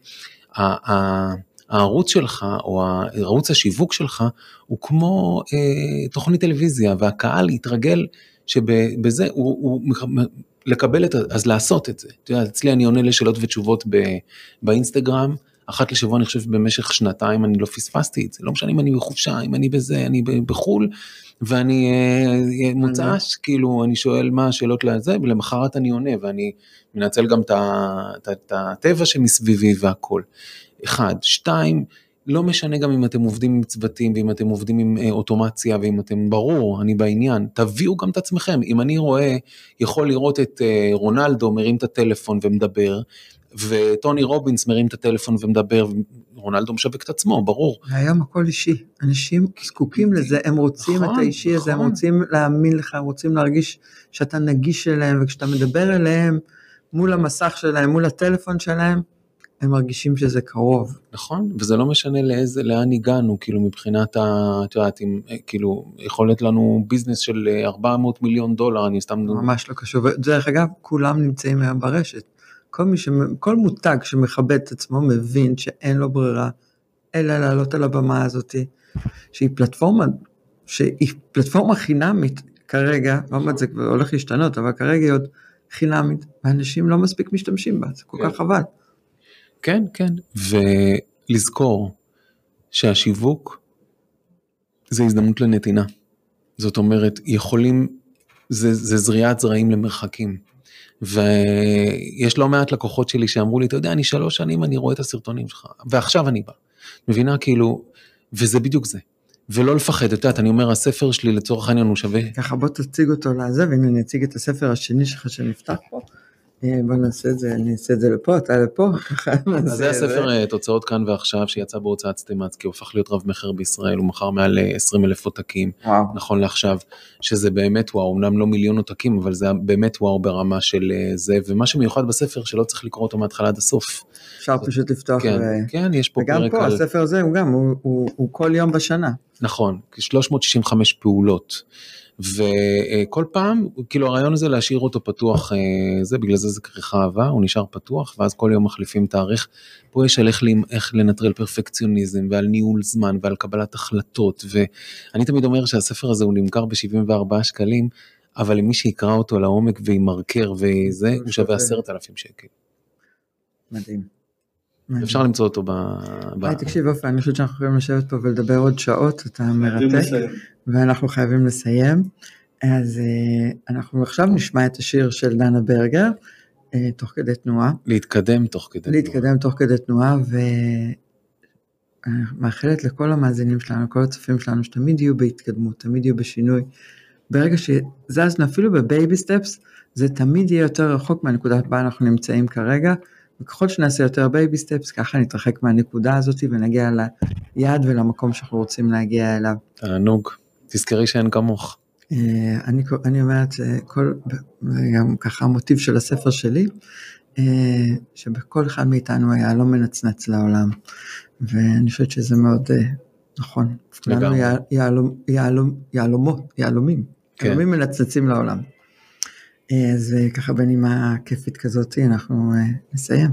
הערוץ שלך או ערוץ השיווק שלך הוא כמו אה, תוכנית טלוויזיה והקהל יתרגל שבזה הוא, הוא לקבל את, אז לעשות את זה. אתה יודע, אצלי אני עונה לשאלות ותשובות ב, באינסטגרם, אחת לשבוע אני חושב במשך שנתיים אני לא פספסתי את זה, לא משנה אם אני בחופשה, אם אני בזה, אני בחו"ל, ואני אה, מוצ"ש, כאילו אני שואל מה השאלות לזה, ולמחרת אני עונה, ואני מנצל גם את הטבע שמסביבי והכל. אחד. שתיים, לא משנה גם אם אתם עובדים עם צוותים ואם אתם עובדים עם אה, אוטומציה ואם אתם ברור, אני בעניין, תביאו גם את עצמכם. אם אני רואה, יכול לראות את אה, רונלדו מרים את הטלפון ומדבר, וטוני רובינס מרים את הטלפון ומדבר, רונלדו משווק את עצמו, ברור. והיום הכל אישי, אנשים זקוקים לזה, הם רוצים נכון, את האישי נכון. הזה, הם נכון. רוצים להאמין לך, הם רוצים להרגיש שאתה נגיש אליהם, וכשאתה מדבר אליהם מול המסך שלהם, מול הטלפון שלהם, הם מרגישים שזה קרוב. נכון, וזה לא משנה לאיזה, לאן הגענו, כאילו מבחינת ה... את יודעת, אם, כאילו, יכול להיות לנו ביזנס של 400 אה, מיליון דולר, אני סתם... ממש לא קשור. דרך אגב, כולם נמצאים היום ברשת. כל, מי ש... כל מותג שמכבד את עצמו מבין שאין לו ברירה, אלא לעלות על הבמה הזאת, שהיא פלטפורמה, שהיא פלטפורמה חינמית כרגע, לא אומרת זה הולך להשתנות, אבל כרגע היא עוד חינמית, ואנשים לא מספיק משתמשים בה, זה כל כך כן. חבל. כן, כן, ולזכור שהשיווק זה הזדמנות לנתינה. זאת אומרת, יכולים, זה, זה זריעת זרעים למרחקים. ויש לא מעט לקוחות שלי שאמרו לי, אתה יודע, אני שלוש שנים, אני רואה את הסרטונים שלך, ועכשיו אני בא. מבינה? כאילו, וזה בדיוק זה. ולא לפחד, את יודעת, אני אומר, הספר שלי לצורך העניין הוא שווה. ככה בוא תציג אותו לזה, והנה אני אציג את הספר השני שלך שנפתח פה. אה, בוא נעשה את זה, אני אעשה את זה לפה, אתה לפה. אז זה הספר אה, תוצאות כאן ועכשיו שיצא בהוצאת סטימצקי, הוא הפך להיות רב מכר בישראל, הוא מכר מעל 20 אה, אלף עותקים, נכון לעכשיו, שזה באמת וואו, אמנם לא מיליון עותקים, אבל זה באמת וואו ברמה של זה, ומה שמיוחד בספר שלא צריך לקרוא אותו מההתחלה עד הסוף. אפשר פשוט לפתוח. כן, כן, יש פה פרק על... וגם פה, הספר הזה הוא גם, הוא כל יום בשנה. נכון, 365 פעולות. וכל פעם, כאילו הרעיון הזה להשאיר אותו פתוח, אה, זה בגלל זה זה כריכה אהבה, הוא נשאר פתוח, ואז כל יום מחליפים תאריך. פה יש על איך, איך לנטרל פרפקציוניזם, ועל ניהול זמן, ועל קבלת החלטות, ואני תמיד אומר שהספר הזה הוא נמכר ב-74 שקלים, אבל למי שיקרא אותו לעומק וימרקר וזה, הוא שווה עשרת אלפים שקל. מדהים. אפשר למצוא אותו ב... היי, תקשיב אופי, אני חושבת שאנחנו יכולים לשבת פה ולדבר עוד שעות, אתה מרתק, ואנחנו חייבים לסיים. אז אה, אנחנו עכשיו נשמע את השיר של דנה ברגר, אה, תוך כדי תנועה. להתקדם תוך כדי תנועה. להתקדם תוך כדי תנועה, ומאחלת לכל המאזינים שלנו, לכל הצופים שלנו, שתמיד יהיו בהתקדמות, תמיד יהיו בשינוי. ברגע שזזנו אפילו ב baby steps, זה תמיד יהיה יותר רחוק מהנקודה בה אנחנו נמצאים כרגע. וככל שנעשה יותר baby steps, ככה נתרחק מהנקודה הזאת ונגיע ליעד ולמקום שאנחנו רוצים להגיע אליו. תענוג, תזכרי שאין כמוך. אה, אני, אני אומרת, כל, גם ככה המוטיב של הספר שלי, אה, שבכל אחד מאיתנו היה לא מנצנץ לעולם, ואני חושבת שזה מאוד אה, נכון. כולנו יהלומות, יהלומים, כן. יהלומים מנצנצים לעולם. אז אה, ככה בנימה כיפית כזאת אנחנו אה, נסיים.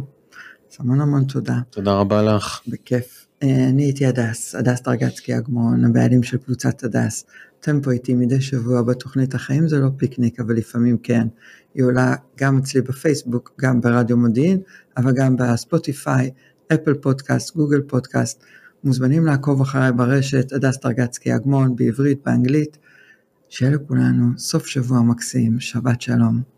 אז המון המון תודה. תודה רבה לך. בכיף. אה, אני הייתי הדס, הדס דרגצקי אגמון, הבעלים של קבוצת הדס. אתם פה איתי מדי שבוע בתוכנית החיים זה לא פיקניק, אבל לפעמים כן. היא עולה גם אצלי בפייסבוק, גם ברדיו מודיעין, אבל גם ב Spotify, Apple Podcast, Google Podcast. מוזמנים לעקוב אחריי ברשת, הדס דרגצקי אגמון, בעברית, באנגלית. שיהיה לכולנו סוף שבוע מקסים, שבת שלום.